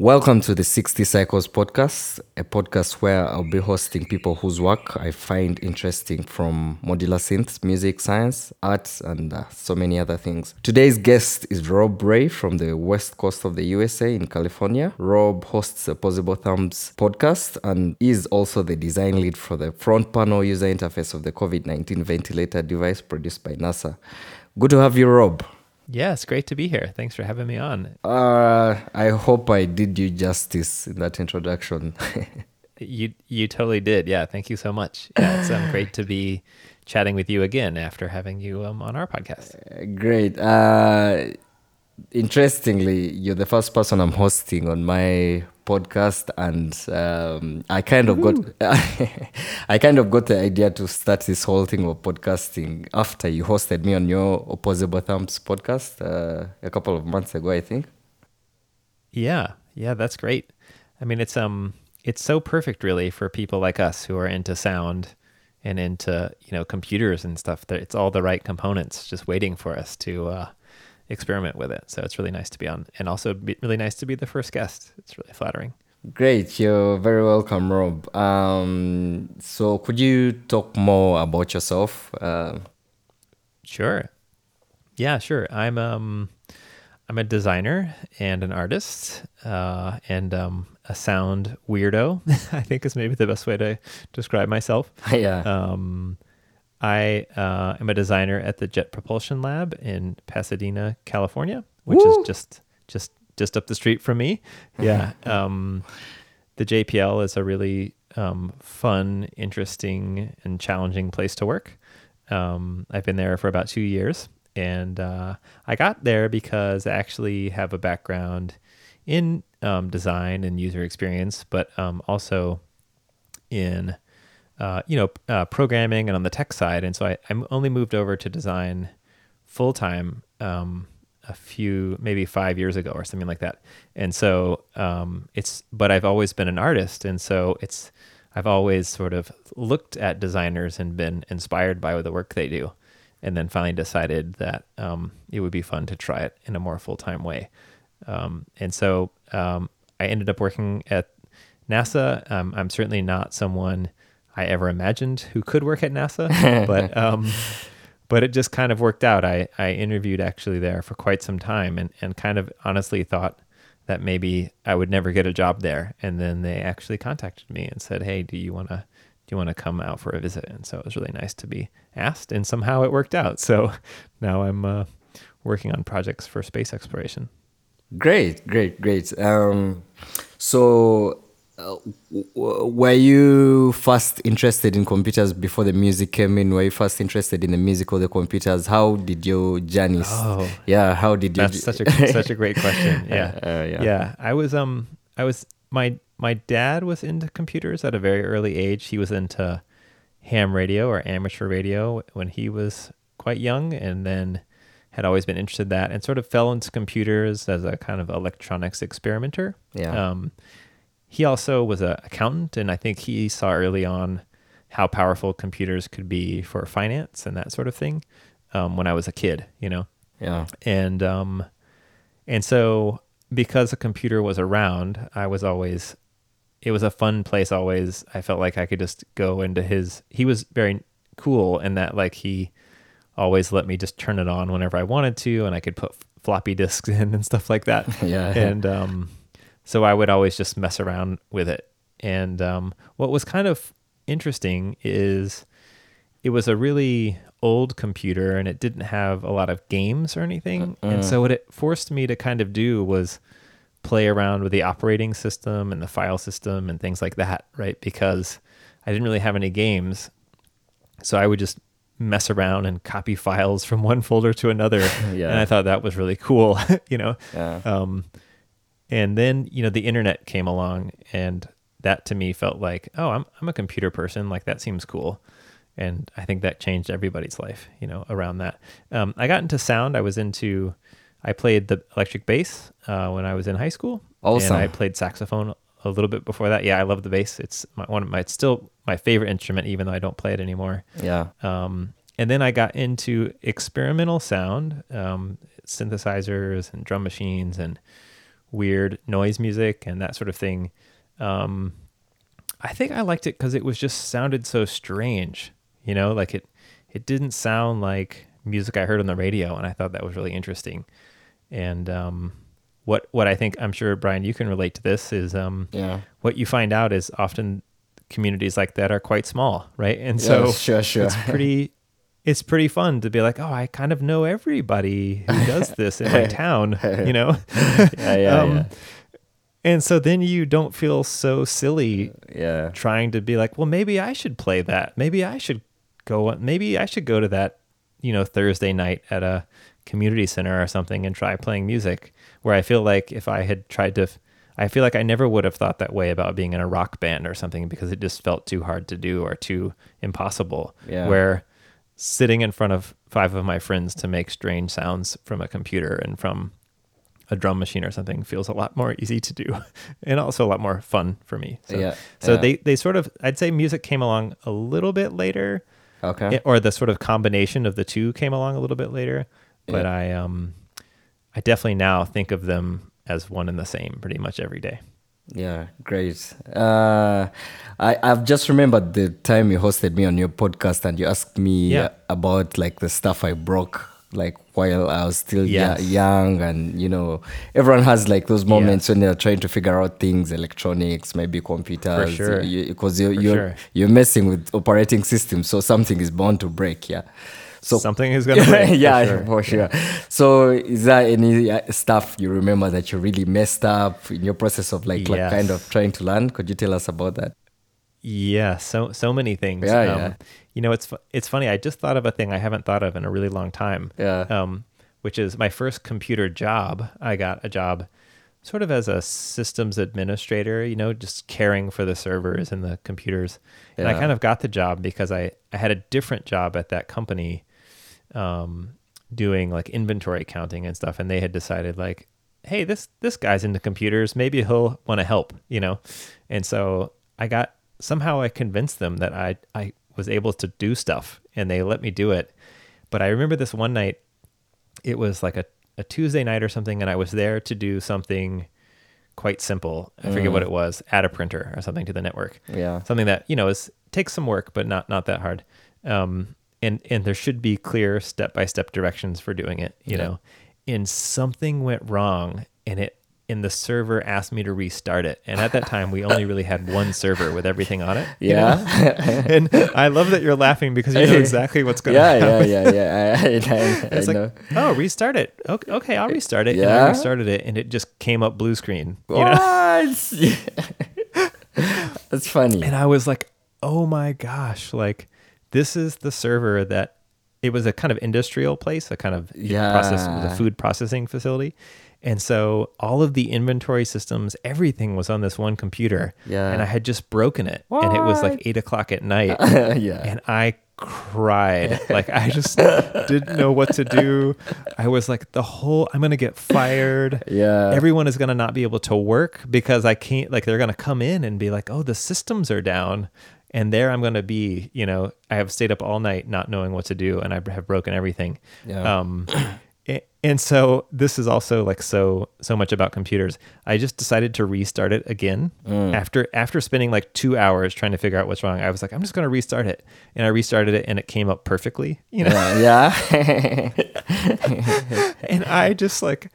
Welcome to the 60 Cycles podcast, a podcast where I'll be hosting people whose work I find interesting from modular synths, music, science, arts, and uh, so many other things. Today's guest is Rob Ray from the west coast of the USA in California. Rob hosts Opposable Thumbs podcast and is also the design lead for the front panel user interface of the COVID 19 ventilator device produced by NASA. Good to have you, Rob. Yeah, it's great to be here. Thanks for having me on. Uh, I hope I did you justice in that introduction. you you totally did. Yeah, thank you so much. Yeah, it's um, great to be chatting with you again after having you um, on our podcast. Uh, great. Uh, interestingly, you're the first person I'm hosting on my podcast, and um, I kind of Ooh. got I kind of got the idea to start this whole thing of podcasting after you hosted me on your Opposable Thumbs podcast uh, a couple of months ago, I think. Yeah, yeah, that's great. I mean, it's um, it's so perfect, really, for people like us who are into sound and into you know computers and stuff. It's all the right components just waiting for us to uh, experiment with it. So it's really nice to be on, and also really nice to be the first guest. It's really flattering. Great, you're very welcome, Rob. Um, so could you talk more about yourself? Uh, sure. Yeah, sure. I'm um, I'm a designer and an artist, uh, and um, a sound weirdo. I think is maybe the best way to describe myself. yeah. Um, I uh, am a designer at the Jet Propulsion Lab in Pasadena, California, which Woo! is just just just up the street from me. Yeah. um, the JPL is a really um, fun, interesting, and challenging place to work. Um, I've been there for about two years, and uh, I got there because I actually have a background in um, design and user experience, but um, also in uh, you know, uh, programming and on the tech side. And so I, I only moved over to design full time um, a few, maybe five years ago or something like that. And so um, it's, but I've always been an artist. And so it's, I've always sort of looked at designers and been inspired by the work they do. And then finally decided that um, it would be fun to try it in a more full time way. Um, and so um, I ended up working at NASA. Um, I'm certainly not someone I ever imagined who could work at NASA, but um, but it just kind of worked out. I I interviewed actually there for quite some time, and and kind of honestly thought that maybe I would never get a job there, and then they actually contacted me and said, "Hey, do you want to?" Do you want to come out for a visit? And so it was really nice to be asked, and somehow it worked out. So now I'm uh, working on projects for space exploration. Great, great, great. Um, so uh, were you first interested in computers before the music came in? Were you first interested in the music or the computers? How did your journey? Oh, yeah. How did you? That's such a such a great question. Yeah. Uh, yeah. Yeah. I was um I was my my dad was into computers at a very early age. He was into ham radio or amateur radio when he was quite young, and then had always been interested in that and sort of fell into computers as a kind of electronics experimenter. Yeah. Um, he also was an accountant, and I think he saw early on how powerful computers could be for finance and that sort of thing. Um, when I was a kid, you know. Yeah. And um, and so because a computer was around, I was always. It was a fun place. Always, I felt like I could just go into his. He was very cool in that, like he always let me just turn it on whenever I wanted to, and I could put floppy disks in and stuff like that. yeah. And um, so I would always just mess around with it. And um, what was kind of interesting is it was a really old computer and it didn't have a lot of games or anything. Uh, and so what it forced me to kind of do was play around with the operating system and the file system and things like that, right? Because I didn't really have any games. So I would just mess around and copy files from one folder to another. yeah. And I thought that was really cool, you know? Yeah. Um, and then, you know, the internet came along and that to me felt like, oh, I'm I'm a computer person, like that seems cool. And I think that changed everybody's life, you know, around that. Um, I got into sound. I was into, I played the electric bass uh, when I was in high school. Awesome. And I played saxophone a little bit before that. Yeah, I love the bass. It's my, one of my, it's still my favorite instrument, even though I don't play it anymore. Yeah. Um, and then I got into experimental sound, um, synthesizers and drum machines and weird noise music and that sort of thing. Um, I think I liked it because it was just sounded so strange, you know, like it it didn't sound like music I heard on the radio, and I thought that was really interesting. And um, what what I think I'm sure Brian, you can relate to this is um, Yeah. what you find out is often communities like that are quite small, right? And so sure, sure. it's pretty it's pretty fun to be like, oh, I kind of know everybody who does this in my town, you know. yeah, yeah, Um, And so then you don't feel so silly yeah. Yeah. trying to be like, well, maybe I should play that. Maybe I should go. Maybe I should go to that, you know, Thursday night at a community center or something and try playing music. Where I feel like if I had tried to, I feel like I never would have thought that way about being in a rock band or something because it just felt too hard to do or too impossible. Yeah. Where sitting in front of five of my friends to make strange sounds from a computer and from a drum machine or something feels a lot more easy to do and also a lot more fun for me. So, Yeah, so yeah. they, they sort of, I'd say music came along a little bit later Okay. or the sort of combination of the two came along a little bit later, but Yeah. I, um, I definitely now think of them as one and the same pretty much every day. Yeah, great. Uh, I I've just remembered the time you hosted me on your podcast and you asked me Yeah. about like the stuff I broke like while I was still Yes. young and you know everyone has like those moments when they're trying to figure out things electronics maybe computers sure. because you, For you're sure. you're messing with operating systems so something is bound to break yeah so Something is going to break. for yeah, sure. for sure. So, is there any uh, stuff you remember that you really messed up in your process of like, like kind of trying to learn? Could you tell us about that? Yeah, so so many things. Yeah, um, yeah. You know, it's it's funny. I just thought of a thing I haven't thought of in a really long time. Yeah. Um, which is my first computer job. I got a job, sort of as a systems administrator. You know, just caring for the servers and the computers. And I kind of got the job because I I had a different job at that company, um, doing like inventory counting and stuff. And they had decided like, hey, this this guy's into computers. Maybe he'll want to help. You know, and so I got somehow I convinced them that I I was able to do stuff, and they let me do it. But I remember this one night, it was like a, a Tuesday night or something, and I was there to do something quite simple. I forget what it was, add a printer or something to the network. Yeah. Something that, you know, is takes some work, but not not that hard. Um, and and there should be clear step by step directions for doing it, you Yeah. know. And something went wrong and it and the server asked me to restart it. And at that time we only really had one server with everything on it. you know? Yeah. and I love that you're laughing because you know exactly what's going to yeah, happen. yeah, yeah, yeah. I, I, I, It's I like, know. oh, restart it. Okay, okay, I'll restart it. And Yeah? I restarted it, and it just came up blue screen. You know? What? That's funny. And I was like, oh my gosh, like this is the server that it was a kind of industrial place, a kind of yeah. process, it was Yeah. a food processing facility. And so all of the inventory systems, everything was on this one computer. Yeah. And I had just broken it. And it was like eight o'clock at night. yeah. and I cried. Like I just didn't know what to do. I was like, the whole I'm gonna get fired. Yeah. Everyone is gonna not be able to work because I can't like they're gonna come in and be like, oh, the systems are down. And there I'm gonna be, you know, I have stayed up all night not knowing what to do and I have broken everything. Yeah. Um and so this is also like so so much about computers. I just decided to restart it again Mm. after after spending like two hours trying to figure out what's wrong. I was like, I'm just gonna restart it, and I restarted it, and it came up perfectly. You know, yeah. yeah. and I just like.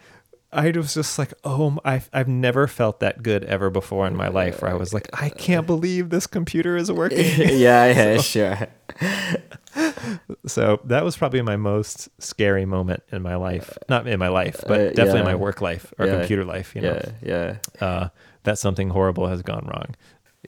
I was just like, oh, I've, I've never felt that good ever before in my life where I was like, I can't believe this computer is working. yeah, yeah, sure. so that was probably my most scary moment in my life. Not in my life, but Uh, definitely yeah. my work life or Yeah. computer life, you know, Yeah, yeah. uh, that something horrible has gone wrong.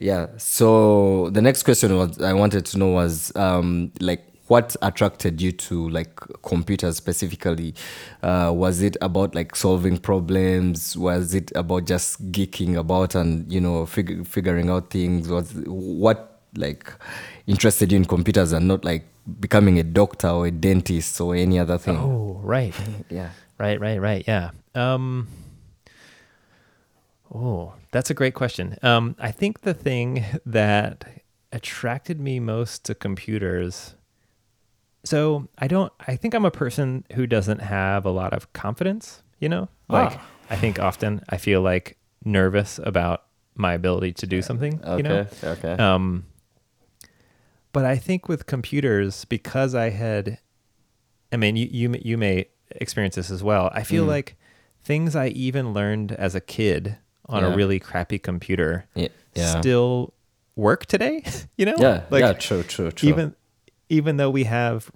Yeah. So the next question was I wanted to know was um like what attracted you to like computers specifically? Uh, was it about like solving problems? Was it about just geeking about and you know fig- figuring out things? Was what like interested you in computers and not like becoming a doctor or a dentist or any other thing? Oh, right. Yeah. Right, right, right. Yeah. Um, oh, that's a great question. Um, I think the thing that attracted me most to computers. So I don't. I think I'm a person who doesn't have a lot of confidence. You know, like Ah. I think often I feel like nervous about my ability to do something. Okay. You know. Okay. Um, but I think with computers, because I had, I mean, you you you may experience this as well. I feel Mm. like things I even learned as a kid on Yeah. a really crappy computer yeah. Yeah. still work today. you know? yeah. Like yeah. True. True. True. even even though we have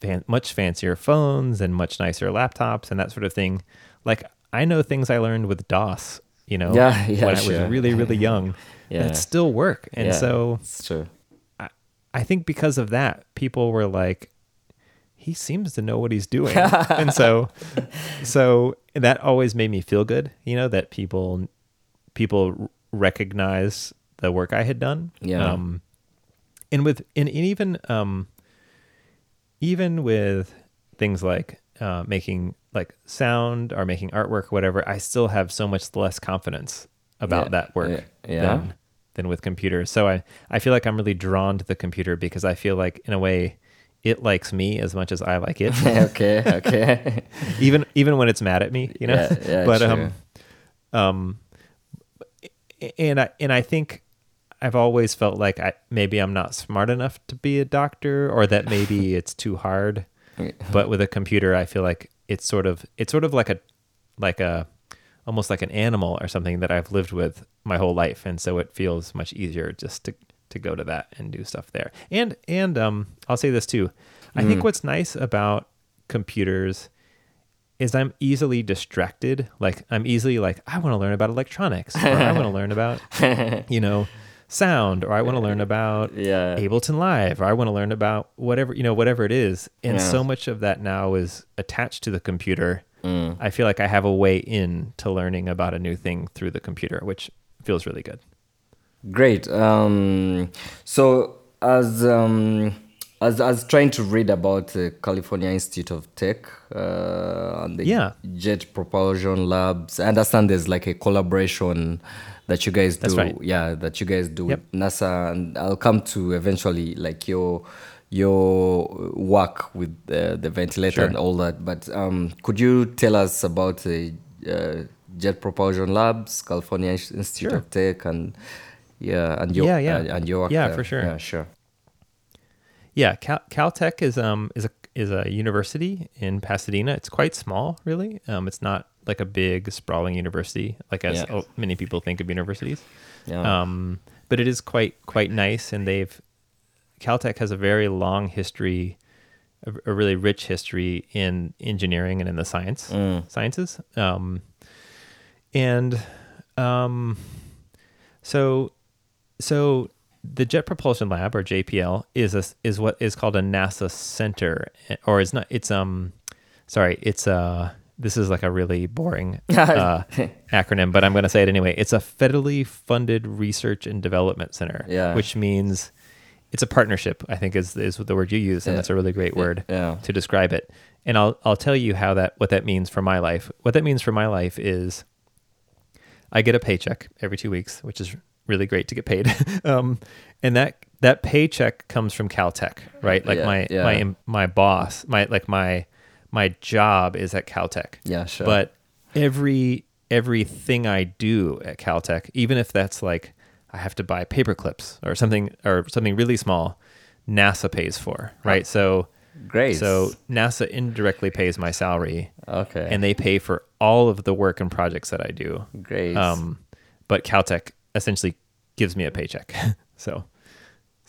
fan, much fancier phones and much nicer laptops and that sort of thing, like I know things I learned with DOS. You know, Yeah, yeah, when I was really really young, Yeah. that still work. And Yeah, so it's true. I think because of that, people were like, he seems to know what he's doing. and so, so that always made me feel good, you know, that people, people recognize the work I had done. Yeah. Um, and with, and, and even, um, even with things like, uh, making like sound or making artwork, whatever, I still have so much less confidence about Yeah, that work yeah, yeah. than than with computers. So I, I feel like I'm really drawn to the computer because I feel like in a way it likes me as much as I like it. okay. Okay. even even when it's mad at me, you know. Yeah, yeah, but sure. um um and I and I think I've always felt like I maybe I'm not smart enough to be a doctor or that maybe it's too hard. But with a computer I feel like it's sort of it's sort of like a like a almost like an animal or something that I've lived with my whole life and so it feels much easier just to to go to that and do stuff there. And and um I'll say this too. I think what's nice about computers is I'm easily distracted. Like I'm easily like I want to learn about electronics or I want to learn about you know sound or I want to learn about Yeah. Ableton Live or I want to learn about whatever you know whatever it is. And Yeah. so much of that now is attached to the computer. Mm. I feel like I have a way in to learning about a new thing through the computer, which feels really good. Great. Um, so as um, as as trying to read about the California Institute of Tech uh, and the Yeah. Jet Propulsion Labs, I understand there's like a collaboration that you guys do. That's right. Yeah, that you guys do Yep. NASA, and I'll come to eventually like your your work with the, the ventilator Sure. and all that. But um, could you tell us about the uh, Jet Propulsion Labs, California Institute Sure. of Tech, and yeah, and your Yeah, yeah. uh, and your work Yeah, there? for sure. Yeah, sure. Yeah, Cal- Caltech is um is a is a university in Pasadena. It's quite small, really. Um, it's not like a big sprawling university like as Yeah. oh, many people think of universities. Yeah. Um, but it is quite quite nice, and they've Caltech has a very long history, a, a really rich history in engineering and in the science Mm. sciences. Um, and um, so so the Jet Propulsion Lab or JPL is a, is what is called a NASA center, or is not. It's um, sorry, it's uh This is like a really boring uh, acronym, but I'm going to say it anyway. It's a federally funded research and development center, Yeah. which means it's a partnership. I think is is the word you use, and Yeah. that's a really great word Yeah. to describe it. And I'll I'll tell you how that what that means for my life. What that means for my life is I get a paycheck every two weeks, which is really great to get paid. um, and that that paycheck comes from Caltech, right? Like Yeah, my yeah. my my boss, my like my my job is at Caltech. Yeah, sure. But every everything I do at Caltech, even if that's like I have to buy paper clips or something or something really small, NASA pays for, right? So Great. so NASA indirectly pays my salary okay. and they pay for all of the work and projects that I do. Great. Um, but Caltech essentially gives me a paycheck. so,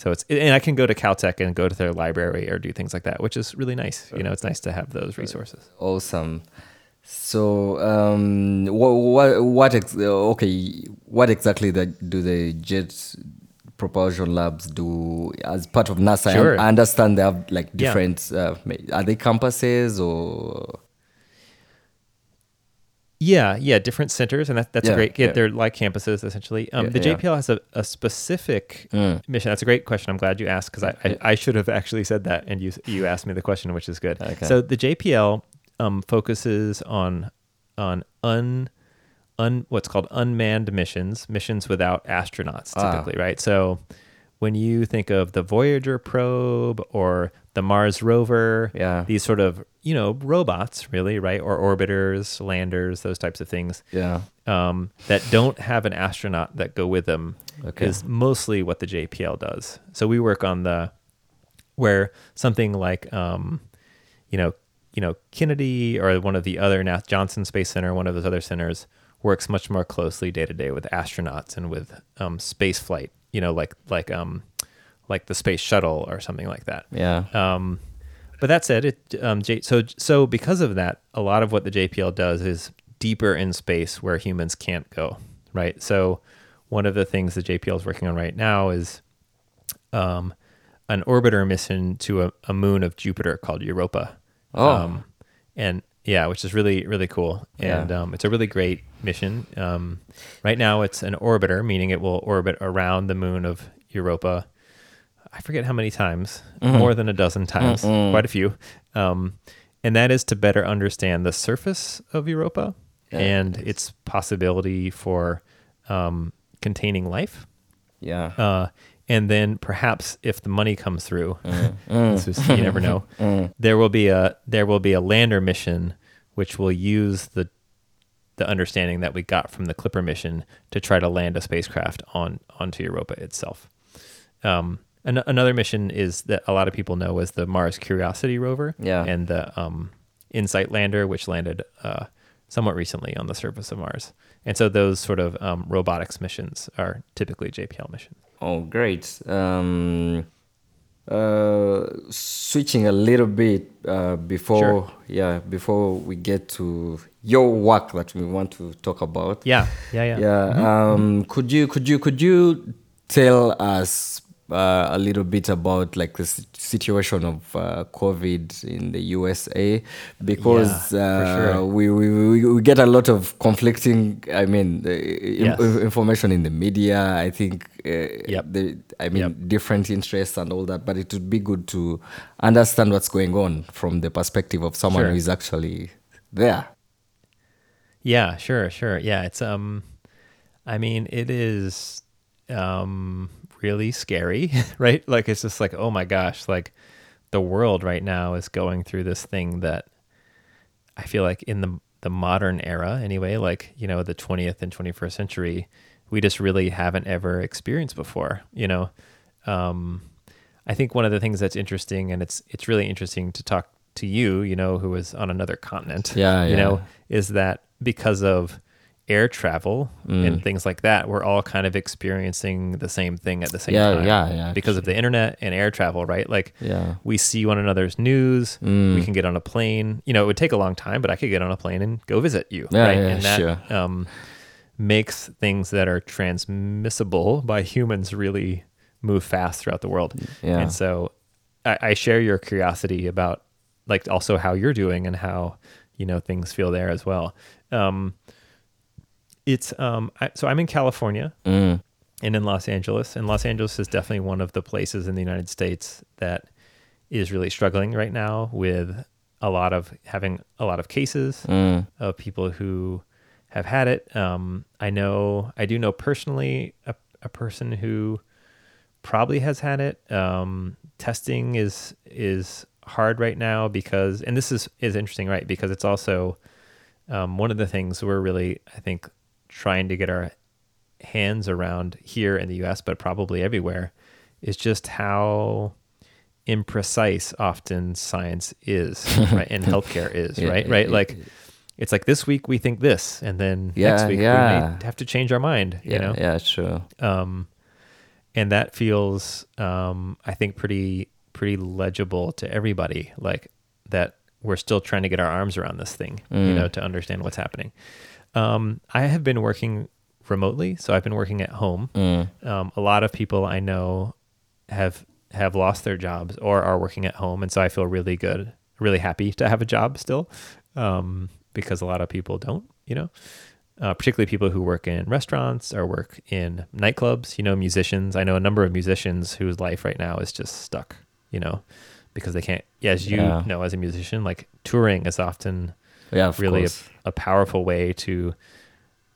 so it's and I can go to Caltech and go to their library or do things like that, which is really nice. You know, it's nice to have those resources. Awesome. So, um, what, what, what ex- okay, what exactly the, do the Jet Propulsion Labs do as part of NASA? I- Sure. I understand they have like Yeah. different, uh, are they campuses or? Yeah, yeah, different centers, and that, that's Yeah, a great. Yeah, yeah. they're like campuses essentially. Um, Yeah, the. JPL has a, a specific Mm. mission. That's a great question. I'm glad you asked because I, I, I should have actually said that, and you you asked me the question, which is good. Okay. So the JPL um, focuses on on un un what's called unmanned missions, missions without astronauts, Ah. typically, right? So when you think of the Voyager probe or the Mars rover, Yeah. these sort of you know robots, really, right, or orbiters, landers, those types of things Yeah. um, that don't have an astronaut that go with them Okay. is mostly what the JPL does. So we work on the where something like um, you know you know Kennedy or one of the other NASA Johnson Space Center, one of those other centers works much more closely day to day with astronauts and with um, space flight. You know, like like um, like the space shuttle or something like that. Yeah. Um, but that said, it um, J, so so because of that, a lot of what the JPL does is deeper in space where humans can't go. Right. So one of the things the JPL is working on right now is um, an orbiter mission to a, a moon of Jupiter called Europa. Oh. Um, and yeah, which is really really cool, Yeah. and um, it's a really great mission. Um, right now, it's an orbiter, meaning it will orbit around the moon of Europa. I forget how many times, more than a dozen times, quite a few. Um, and that is to better understand the surface of Europa Yeah. and its possibility for um, containing life. Yeah. Uh, and then perhaps if the money comes through, this is, you never know. There will be a there will be a lander mission which will use the the understanding that we got from the Clipper mission to try to land a spacecraft on onto Europa itself. Um, an- another mission is that a lot of people know as the Mars Curiosity rover, Yeah. and the um, InSight lander, which landed uh, somewhat recently on the surface of Mars. And so those sort of um, robotics missions are typically JPL missions. Oh, great. Um, switching a little bit uh, before, Sure. yeah, before we get to your work that we want to talk about. Yeah, yeah, yeah. Yeah. Um, could you could you could you tell us uh, a little bit about like the situation of uh, COVID in the USA because Yeah, uh, sure. we, we we get a lot of conflicting. I mean, uh, in- information in the media. I think. Uh, Yep. the, I mean, Yep. different interests and all that. But it would be good to understand what's going on from the perspective of someone Sure. who is actually there. Yeah, sure, sure. Yeah, it's um I mean, it is um really scary, right? Like it's just like, oh my gosh, like the world right now is going through this thing that I feel like in the the modern era anyway, like, you know, the 20th and 21st century, we just really haven't ever experienced before, you know. Um I think one of the things that's interesting and it's it's really interesting to talk to you, you know, who is on another continent. Yeah, You know, is that because of air travel Mm. and things like that, we're all kind of experiencing the same thing at the same Yeah, time. yeah, yeah, Because of the internet and air travel, right? Like Yeah. we see one another's news. Mm. We can get on a plane. You know, it would take a long time, but I could get on a plane and go visit you. Yeah, right? yeah, and that sure. um, makes things that are transmissible by humans really move fast throughout the world. Yeah. And so I, I share your curiosity about like also how you're doing and how, you know, things feel there as well. Um, it's um I, so I'm in California Mm. and in Los Angeles, and Los Angeles is definitely one of the places in the United States that is really struggling right now with a lot of having a lot of cases Mm. of people who have had it. Um, I know I do know personally a, a person who probably has had it. Um, testing is is hard right now because, and this is is interesting, right? Because it's also um, one of the things we're really, I think, trying to get our hands around here in the U.S., but probably everywhere, is just how imprecise often science is, right? And healthcare is, Yeah, right? Right? yeah. Like it's like this week we think this, and then Yeah, next week we yeah. may have to change our mind. Yeah, you know, yeah, sure. um, and that feels, um, I think, pretty pretty legible to everybody. Like that, we're still trying to get our arms around this thing, you Mm. know, to understand what's happening. Um, I have been working remotely, so I've been working at home. Mm. Um, a lot of people I know have have lost their jobs or are working at home, and so I feel really good, really happy to have a job still, um, because a lot of people don't, you know, uh, particularly people who work in restaurants or work in nightclubs. You know, musicians. I know a number of musicians whose life right now is just stuck, you know, because they can't. As you Yeah. know, as a musician, like touring is often Yeah, really a, a powerful way to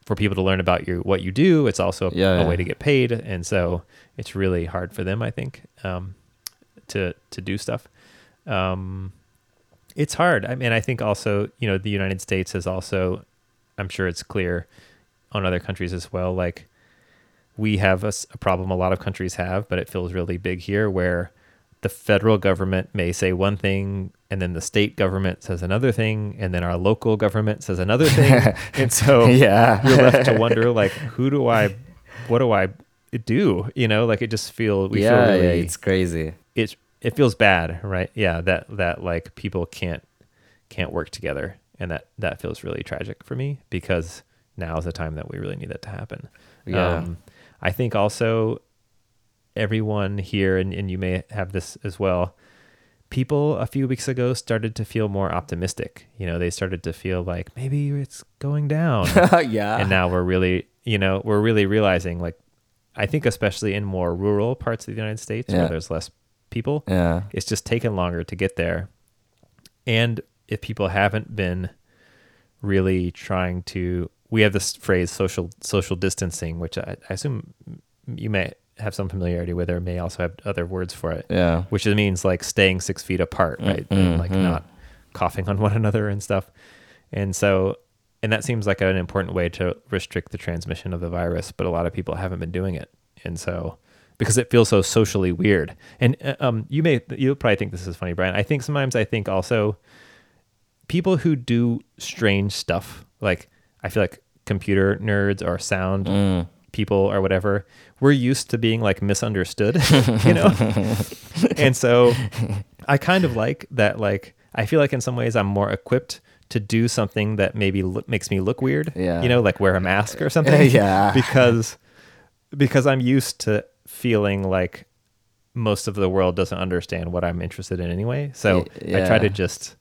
for people to learn about your what you do. It's also a, Yeah, a yeah. way to get paid, and so it's really hard for them, I think, um, to to do stuff. Um, it's hard. I mean, I think also, you know, the United States has also, I'm sure it's clear on other countries as well. Like, we have a problem a lot of countries have, but it feels really big here where the federal government may say one thing and then the state government says another thing and then our local government says another thing. and so yeah. you're left to wonder, like, who do I, what do I do? You know, like it just feel, we yeah, feel really, yeah, it's crazy. it's it feels bad, right? Yeah, that that like people can't can't work together, and that that feels really tragic for me because now is the time that we really need that to happen. Yeah. Um, I think also everyone here, and, and you may have this as well. People a few weeks ago started to feel more optimistic. You know, they started to feel like maybe it's going down yeah. and now we're really you know we're really realizing like i think especially in more rural parts of the united states Yeah. where there's less people yeah. it's just taken longer to get there and if people haven't been really trying to we have this phrase social social distancing which i, I assume you may have some familiarity with or may also have other words for it Yeah. which means like staying six feet apart, right? Mm, and like mm. not coughing on one another and stuff. And so, and that seems like an important way to restrict the transmission of the virus, but a lot of people haven't been doing it. And so, because it feels so socially weird. And uh, um, you may, you'll probably think this is funny, Brian. I think sometimes I think also people who do strange stuff, like I feel like computer nerds or sound Mm. People or whatever, we're used to being like misunderstood, you know? and so I kind of like that, like, I feel like in some ways I'm more equipped to do something that maybe lo- makes me look weird, Yeah. you know, like wear a mask or something. Yeah. Because, because I'm used to feeling like most of the world doesn't understand what I'm interested in anyway. So I try to just,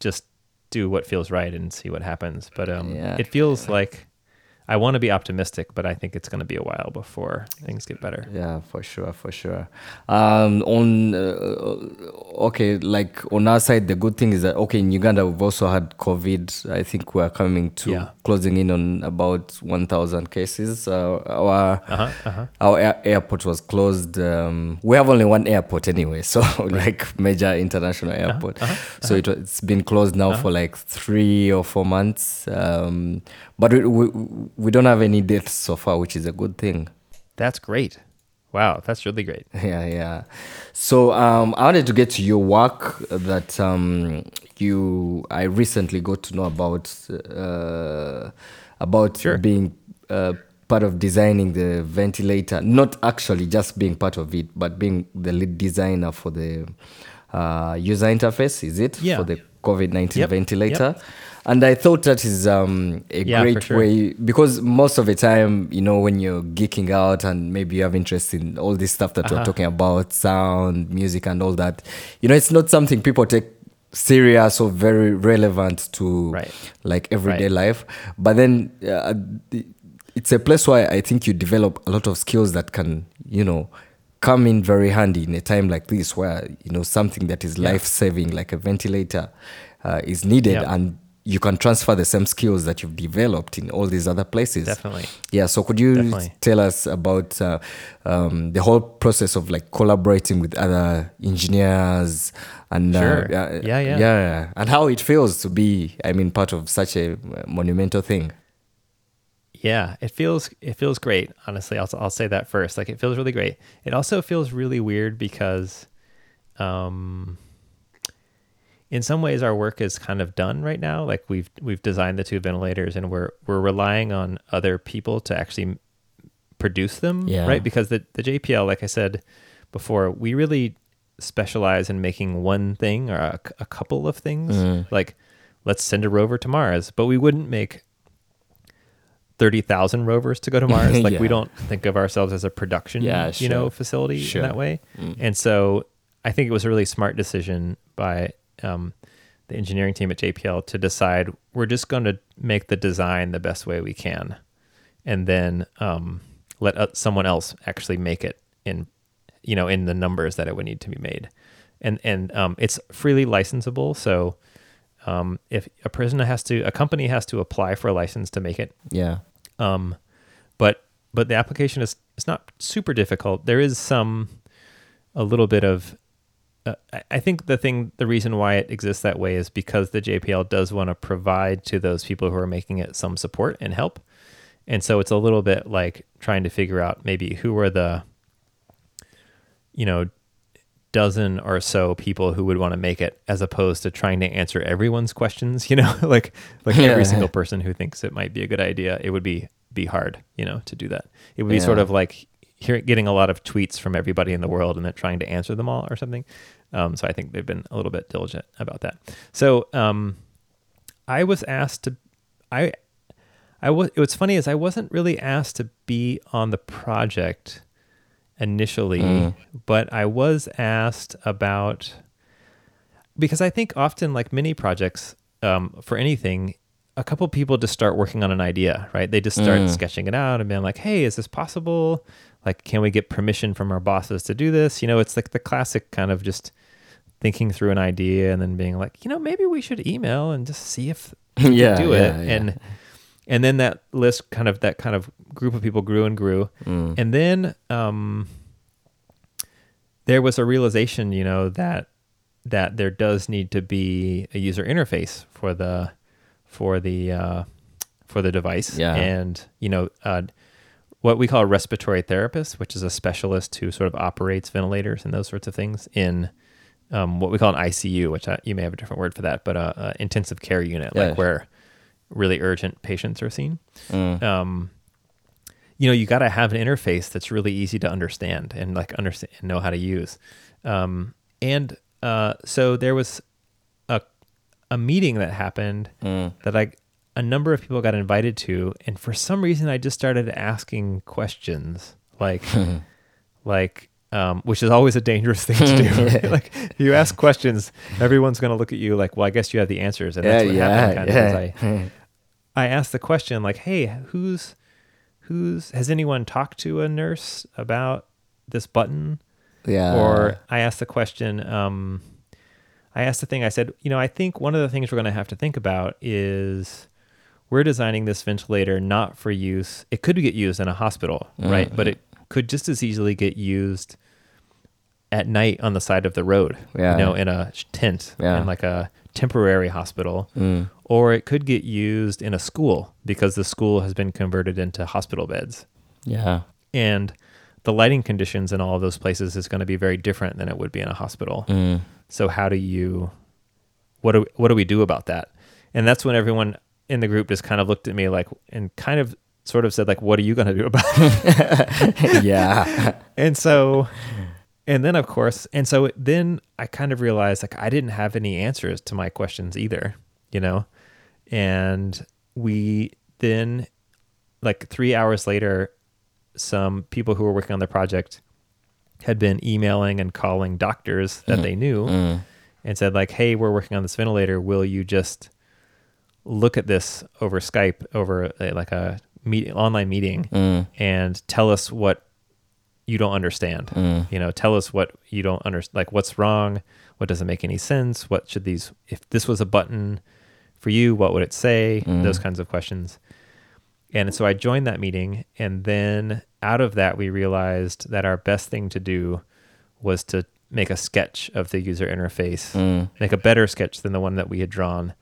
just do what feels right and see what happens. But um, Yeah. it feels like I want to be optimistic, but I think it's going to be a while before things get better. Yeah, for sure, for sure. Um, on uh, okay, like on our side, the good thing is that okay, in Uganda we've also had COVID. I think we're coming to Yeah. closing in on about one thousand cases. Uh, our Uh huh. Uh huh. our air- airport was closed. Um, we have only one airport anyway, so like major international Uh-huh, airport. So it, it's been closed now for like three or four months. Um, but we, we we don't have any deaths so far, which is a good thing. That's great. Wow, that's really great. Yeah, yeah. So um, I wanted to get to your work that um, you I recently got to know about uh, about Sure. being uh, part of designing the ventilator. Not actually just being part of it, but being the lead designer for the uh, user interface. Is it Yeah. for the COVID nineteen Yep, ventilator? And I thought that is um, a Yeah, great sure. way because most of the time, you know, when you're geeking out and maybe you have interest in all this stuff that we're Uh-huh. talking about, sound, music, and all that, you know, it's not something people take serious or very relevant to Right. like everyday Right. life. But then uh, it's a place where I think you develop a lot of skills that can, you know, come in very handy in a time like this where, you know, something that is Yeah. life saving, like a ventilator, uh, is needed. Yeah. And you can transfer the same skills that you've developed in all these other places. Definitely. Yeah. So could you Definitely. tell us about uh, um, the whole process of like collaborating with other engineers and uh, Sure. yeah, Yeah, yeah. yeah, and how it feels to be, I mean, part of such a uh, monumental thing. Yeah, it feels it feels great. Honestly, I'll I'll say that first. Like it feels really great. It also feels really weird because, um, in some ways our work is kind of done right now. Like we've we've designed the two ventilators and we're we're relying on other people to actually produce them. Yeah. Right. Because the the JPL, like I said before, we really specialize in making one thing or a, a couple of things. Mm. Like let's send a rover to Mars, but we wouldn't make 30,000 rovers to go to Mars. Like we don't think of ourselves as a production, Yeah, you know, facility Sure. in that way. Mm. And so I think it was a really smart decision by um, the engineering team at JPL to decide we're just going to make the design the best way we can, and then um, let uh, someone else actually make it in, you know, in the numbers that it would need to be made, and and um, it's freely licensable. So um, if a person has to, a company has to apply for a license to make it, Yeah. Um, but but the application is it's not super difficult. There is some a little bit of uh, I- think the thing, the reason why it exists that way is because the JPL does want to provide to those people who are making it some support and help. And so it's a little bit like trying to figure out maybe who are the, you know, dozen or so people who would want to make it as opposed to trying to answer everyone's questions, you know, like, like Yeah. every single person who thinks it might be a good idea, it would be, be hard, you know, to do that. It would be sort of like hear, getting a lot of tweets from everybody in the world and then trying to answer them all or something. Um, so I think they've been a little bit diligent about that. So um, I was asked to, I, I was. It what's funny is I wasn't really asked to be on the project initially, Mm. but I was asked about because I think often like many projects um, for anything, a couple people just start working on an idea, right? They just start Mm. sketching it out and being like, "Hey, is this possible? Like, can we get permission from our bosses to do this?" You know, it's like the classic kind of just thinking through an idea and then being like, you know, maybe we should email and just see if Yeah, do yeah, it. yeah. And and then that list kind of that kind of group of people grew and grew. Mm. And then um, there was a realization, you know, that that there does need to be a user interface for the for the uh, for the device. Yeah. And you know, uh, what we call a respiratory therapist, which is a specialist who sort of operates ventilators and those sorts of things in um, what we call an ICU, which I, you may have a different word for that, but a, a intensive care unit, Yeah. like where really urgent patients are seen Mm. um, you know, you got to have an interface that's really easy to understand and like understand and know how to use. Um, and uh, so there was a a meeting that happened Mm. that I a number of people got invited to, and for some reason I just started asking questions like like. Um, which is always a dangerous thing to do. right? like, if you ask questions, everyone's going to look at you like, "Well, I guess you have the answers," and Yeah, that's what happened. yeah, Kind of, yeah. I I asked the question like, "Hey, who's who's has anyone talked to a nurse about this button?" yeah. or I asked the question um I asked the thing I said, "You know, I think one of the things we're going to have to think about is we're designing this ventilator not for use. It could get used in a hospital, right? But it could just as easily get used at night on the side of the road, Yeah. you know, in a tent Yeah. in like a temporary hospital Mm. or it could get used in a school because the school has been converted into hospital beds. yeah. And the lighting conditions in all of those places is going to be very different than it would be in a hospital. Mm. So how do you what do what do we do about that? And that's when everyone in the group just kind of looked at me like and kind of sort of said like what are you going to do about it? yeah. and so and then of course and so then i kind of realized like i didn't have any answers to my questions either you know and we then like three hours later some people who were working on the project had been emailing and calling doctors that they knew Mm. and said like hey we're working on this ventilator will you just look at this over skype over a, like a meet, online meeting Mm. and tell us what you don't understand. Mm. You know, tell us what you don't understand, like what's wrong, what doesn't make any sense, what should these, if this was a button for you, what would it say? Mm. Those kinds of questions. And so I joined that meeting. And then out of that, we realized that our best thing to do was to make a sketch of the user interface, Mm. make a better sketch than the one that we had drawn,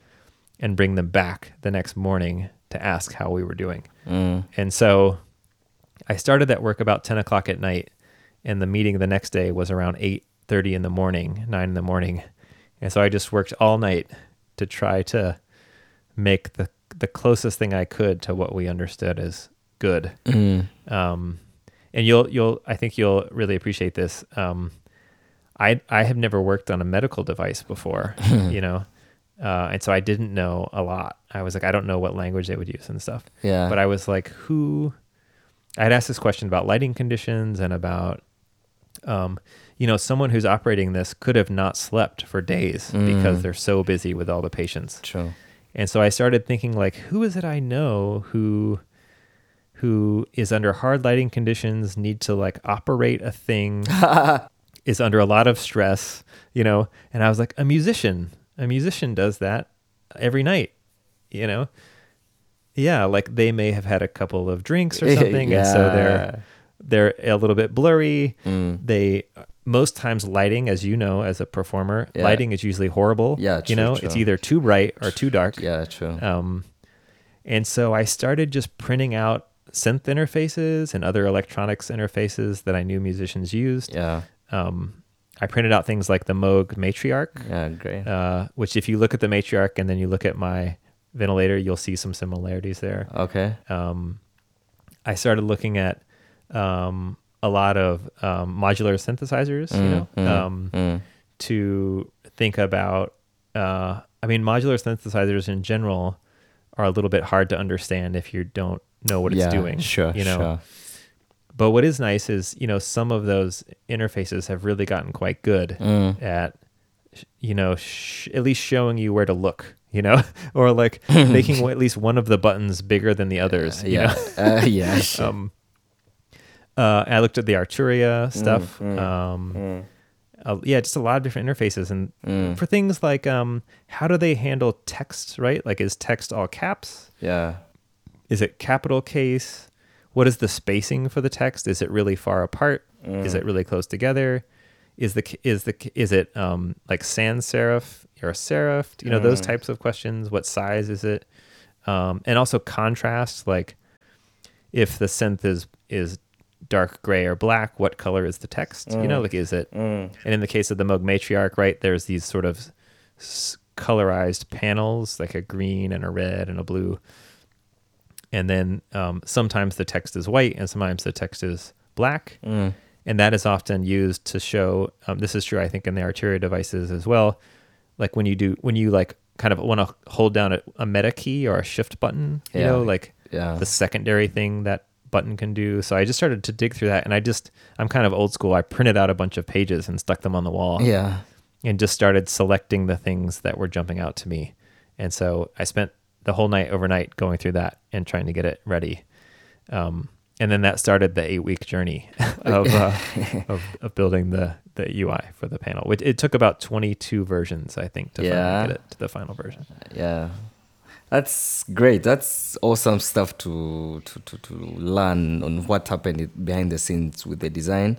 and bring them back the next morning to ask how we were doing. Mm. And so I started that work about 10 o'clock at night, and the meeting the next day was around 8.30 in the morning, 9 in the morning. And so I just worked all night to try to make the, the closest thing I could to what we understood as good. Mm. Um, and you'll, you'll, I think you'll really appreciate this. Um, I, I have never worked on a medical device before, you know? Uh, and so I didn't know a lot. I was like, I don't know what language they would use and stuff Yeah. but I was like, who? I had asked this question about lighting conditions and about, um, you know, someone who's operating this could have not slept for days because Mm. they're so busy with all the patients. True. And so I started thinking, like, who is it I know who, who is under hard lighting conditions, need to like operate a thing, is under a lot of stress, you know? And I was like, a musician. A musician does that every night, you know? yeah, like they may have had a couple of drinks or something, and so they're they're a little bit blurry. Mm. They most times lighting, as you know, as a performer, Yeah. lighting is usually horrible. Yeah, you know, true. it's either too bright or too dark. Yeah, true. Um, and so I started just printing out synth interfaces and other electronics interfaces that I knew musicians used. yeah, Um, I printed out things like the Moog Matriarch, yeah, great. uh, which if you look at the Matriarch and then you look at my ventilator, you'll see some similarities there. okay. Um, I started looking at um, a lot of um, modular synthesizers, you Mm, know, mm, um, mm. to think about. Uh, I mean, modular synthesizers in general are a little bit hard to understand if you don't know what yeah, it's doing. Sure, you know. sure. But what is nice is you know some of those interfaces have really gotten quite good Mm. at you know sh- at least showing you where to look you know? Or like making at least one of the buttons bigger than the others you yeah, uh, yeah, sure. um uh i looked at the arturia stuff mm, um Mm, uh, yeah just a lot of different interfaces. And mm. for things like um how do they handle text right? Like is text all caps? Yeah, is it capital case what is the spacing for the text is it really far apart is Mm. it really close together is the is the is it um like sans serif or serif you know those Mm. types of questions what size is it um and also contrast like if the synth is is dark gray or black what color is the text you know Mm. like is it Mm. and in the case of the Moog matriarch, right, there's these sort of s- colorized panels, like a green and a red and a blue. And then um, sometimes the text is white and sometimes the text is black. Mm. And that is often used to show, um, this is true, I think, in the Arturia devices as well. Like when you do, when you like kind of want to hold down a, a meta key or a shift button, you Yeah. know, like yeah, the secondary thing that button can do. So I just started to dig through that and I just I'm kind of old school. I printed out a bunch of pages and stuck them on the wall yeah, and just started selecting the things that were jumping out to me. And so I spent the whole night overnight going through that and trying to get it ready. Um, and then that started the eight week journey of, uh, of of building the the UI for the panel. Which it took about 22 versions, I think, to Yeah. get it to the final version. yeah. That's great. That's awesome stuff to to, to, to learn on what happened behind the scenes with the design.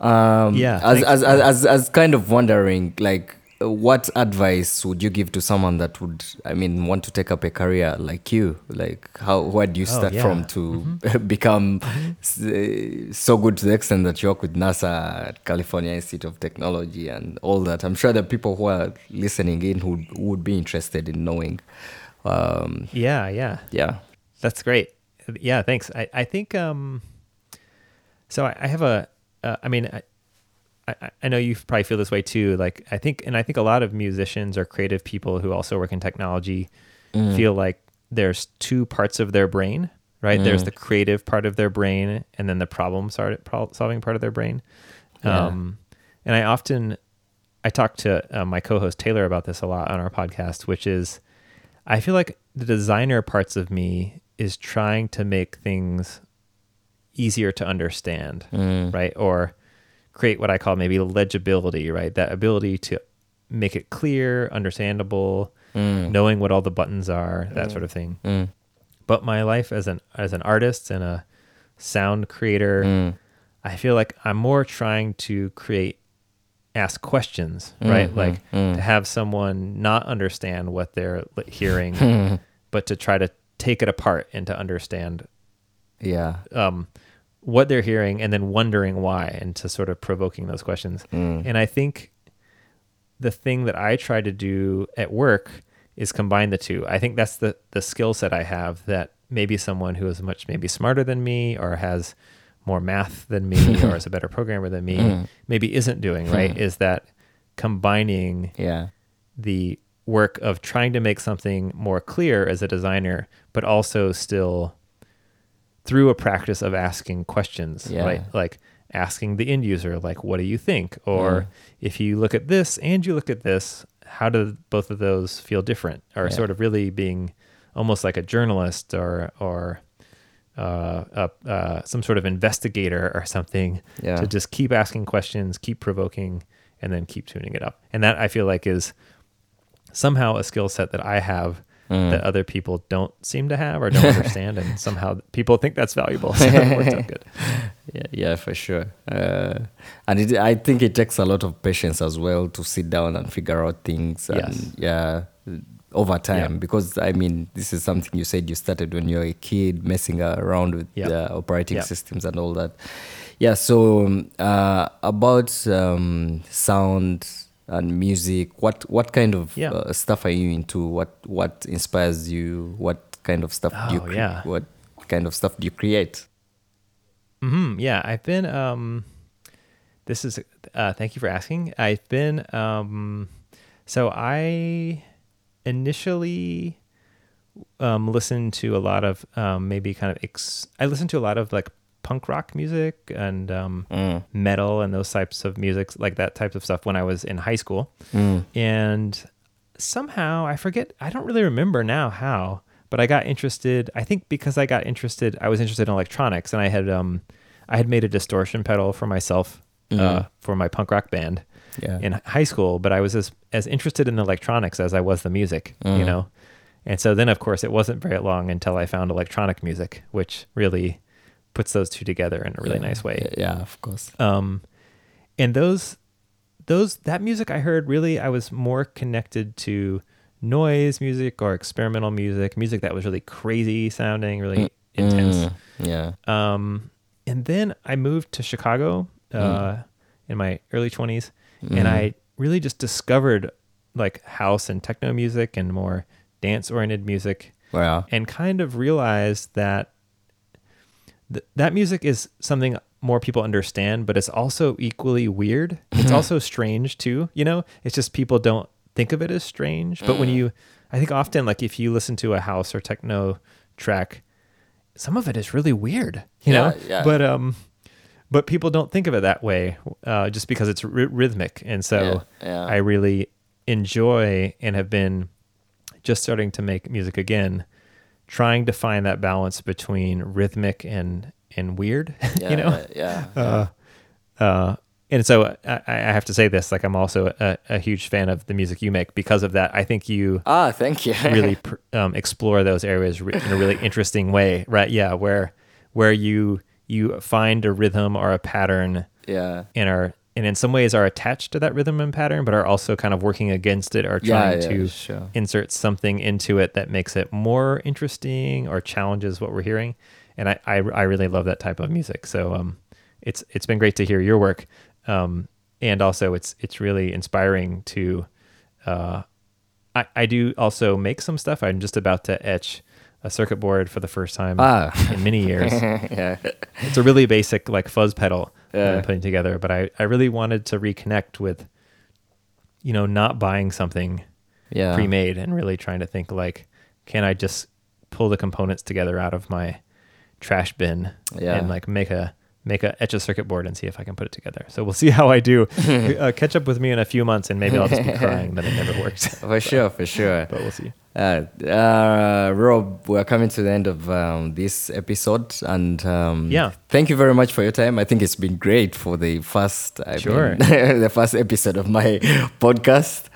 Um, Yeah, As, as, as, as, as kind of wondering, like, what advice would you give to someone that would, I mean, want to take up a career like you? Like, how where do you Oh, start yeah. from to become s- uh, so good to the extent that you work with NASA, at California Institute of Technology, and all that? I'm sure the people who are listening in who would be interested in knowing. Um, Yeah, yeah. yeah. That's great. Yeah, thanks. I, I think um so I, I have a uh, I mean I, I I know you probably feel this way too. Like I think and I think a lot of musicians or creative people who also work in technology Mm. feel like there's two parts of their brain, right? There's Mm. the creative part of their brain and then the problem solving part of their brain. Yeah. Um and I often I talk to uh, my co-host Taylor about this a lot on our podcast, which is I feel like the designer parts of me is trying to make things easier to understand, Mm. right? Or create what I call maybe legibility, right? That ability to make it clear, understandable, Mm. knowing what all the buttons are, that sort of thing. Mm. But my life as an as an artist and a sound creator, Mm. I feel like I'm more trying to create ask questions, right? Mhm, Like mm. to have someone not understand what they're hearing, but to try to take it apart and to understand Yeah. um, what they're hearing and then wondering why and to sort of provoking those questions. Mm. And I think the thing that I try to do at work is combine the two. I think that's the the skill set I have that maybe someone who is much maybe smarter than me or has more math than me or is a better programmer than me Mm. maybe isn't doing, right? is that combining Yeah. the work of trying to make something more clear as a designer, but also still through a practice of asking questions, Yeah. right? Like asking the end user, like, what do you think? Or Mm. if you look at this and you look at this, how do both of those feel different? Or Yeah. sort of really being almost like a journalist or, or, uh, uh, uh, some sort of investigator or something Yeah. to just keep asking questions, keep provoking, and then keep tuning it up. And that I feel like is somehow a skill set that I have Mm. that other people don't seem to have or don't understand, and somehow people think that's valuable. So it worked out good. Yeah, yeah, for sure. Uh, and it, I think it takes a lot of patience as well to sit down and figure out things. And Yes. yeah, over time. Yeah. Because I mean, this is something you said you started when you were a kid, messing around with Yeah. the operating Yeah. systems and all that. Yeah. So um, uh, about um, sound and music, what what kind of Yeah. uh, stuff are you into? What what inspires you? What kind of stuff do you Oh, cre- yeah. what kind of stuff do you create? hmm Yeah, I've been. Um, this is. Uh, thank you for asking. I've been. Um, so I initially um, listened to a lot of um, maybe kind of. Ex- I listened to a lot of like punk rock music and um, Mm. metal and those types of music, like that type of stuff, when I was in high school. Mm. and somehow I forget I don't really remember now how but I got interested I think because I got interested I was interested in electronics and I had um I had made a distortion pedal for myself uh, Mhm. for my punk rock band Yeah. in high school but I was as as interested in electronics as I was the music you Mhm. know and so then of course it wasn't very long until I found electronic music which really puts those two together in a really Yeah. nice way Yeah, of course. um and those those that music i heard really i was more connected to noise music or experimental music music that was really crazy sounding really intense Mm, yeah. um and then i moved to chicago uh in my early 20s and Mhm. i really just discovered like house and techno music and more dance oriented music Well, and kind of realized that th- that music is something more people understand, but it's also equally weird. It's also strange too, you know? It's just people don't think of it as strange. But when you, I think often, like if you listen to a house or techno track, some of it is really weird, you Yeah, know? yeah. But, um, but people don't think of it that way uh, just because it's ry- rhythmic. And so yeah. I really enjoy and have been just starting to make music again, trying to find that balance between rhythmic and and weird, yeah, you know. Yeah. Uh, uh, and so I, I have to say this: like I'm also a, a huge fan of the music you make because of that. I think you ah, thank you. really pr- um, explore those areas re- in a really interesting way, right? Yeah, where where you you find a rhythm or a pattern yeah. and are and in some ways are attached to that rhythm and pattern, but are also kind of working against it or trying yeah, to sure. insert something into it that makes it more interesting or challenges what we're hearing. And I, I, I really love that type of music. So um, it's it's been great to hear your work, um, and also it's it's really inspiring to. Uh, I I do also make some stuff. I'm just about to etch a circuit board for the first time Ah. in many years yeah. it's a really basic like fuzz pedal Yeah. I'm putting together, but I, I really wanted to reconnect with, you know, not buying something Yeah. pre-made and really trying to think like, can I just pull the components together out of my trash bin Yeah. and like make a make a etch a circuit board and see if I can put it together. So we'll see how I do. uh, catch up with me in a few months and maybe I'll just be crying that it never worked. For sure, for sure. but we'll see. Uh, uh, Rob, we're coming to the end of um, this episode, and um, Yeah. thank you very much for your time. I think it's been great for the first, I Sure. mean, the first episode of my podcast.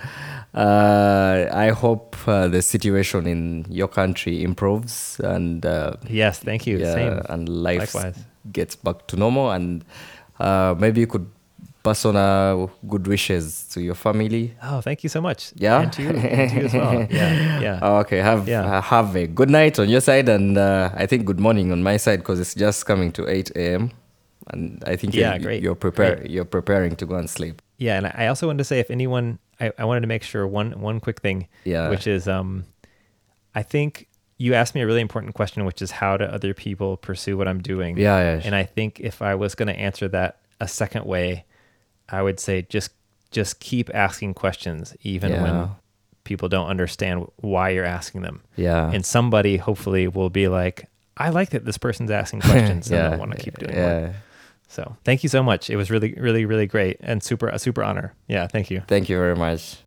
Uh, I hope uh, the situation in your country improves and uh, Yes, thank you. yeah, Same. and life Likewise. gets back to normal. And uh, maybe you could pass on uh, good wishes to your family. Oh, thank you so much. Yeah? And to you, and to you as well. Yeah. Yeah. Oh, okay, have Yeah. uh, have a good night on your side, and uh, I think good morning on my side because it's just coming to eight a.m. And I think Yeah, you're, great, you're prepare you're preparing to go and sleep. Yeah, and I also wanted to say if anyone, I, I wanted to make sure one one quick thing, Yeah. which is, um, I think you asked me a really important question, which is how do other people pursue what I'm doing? Yeah, yeah, And I think if I was going to answer that a second way, I would say just just keep asking questions, even Yeah. when people don't understand why you're asking them. yeah, And somebody hopefully will be like, I like that this person's asking questions, and. I want to keep doing yeah. more. So thank you so much. It was really, really, really great and super a super honor. Yeah, thank you. Thank you very much.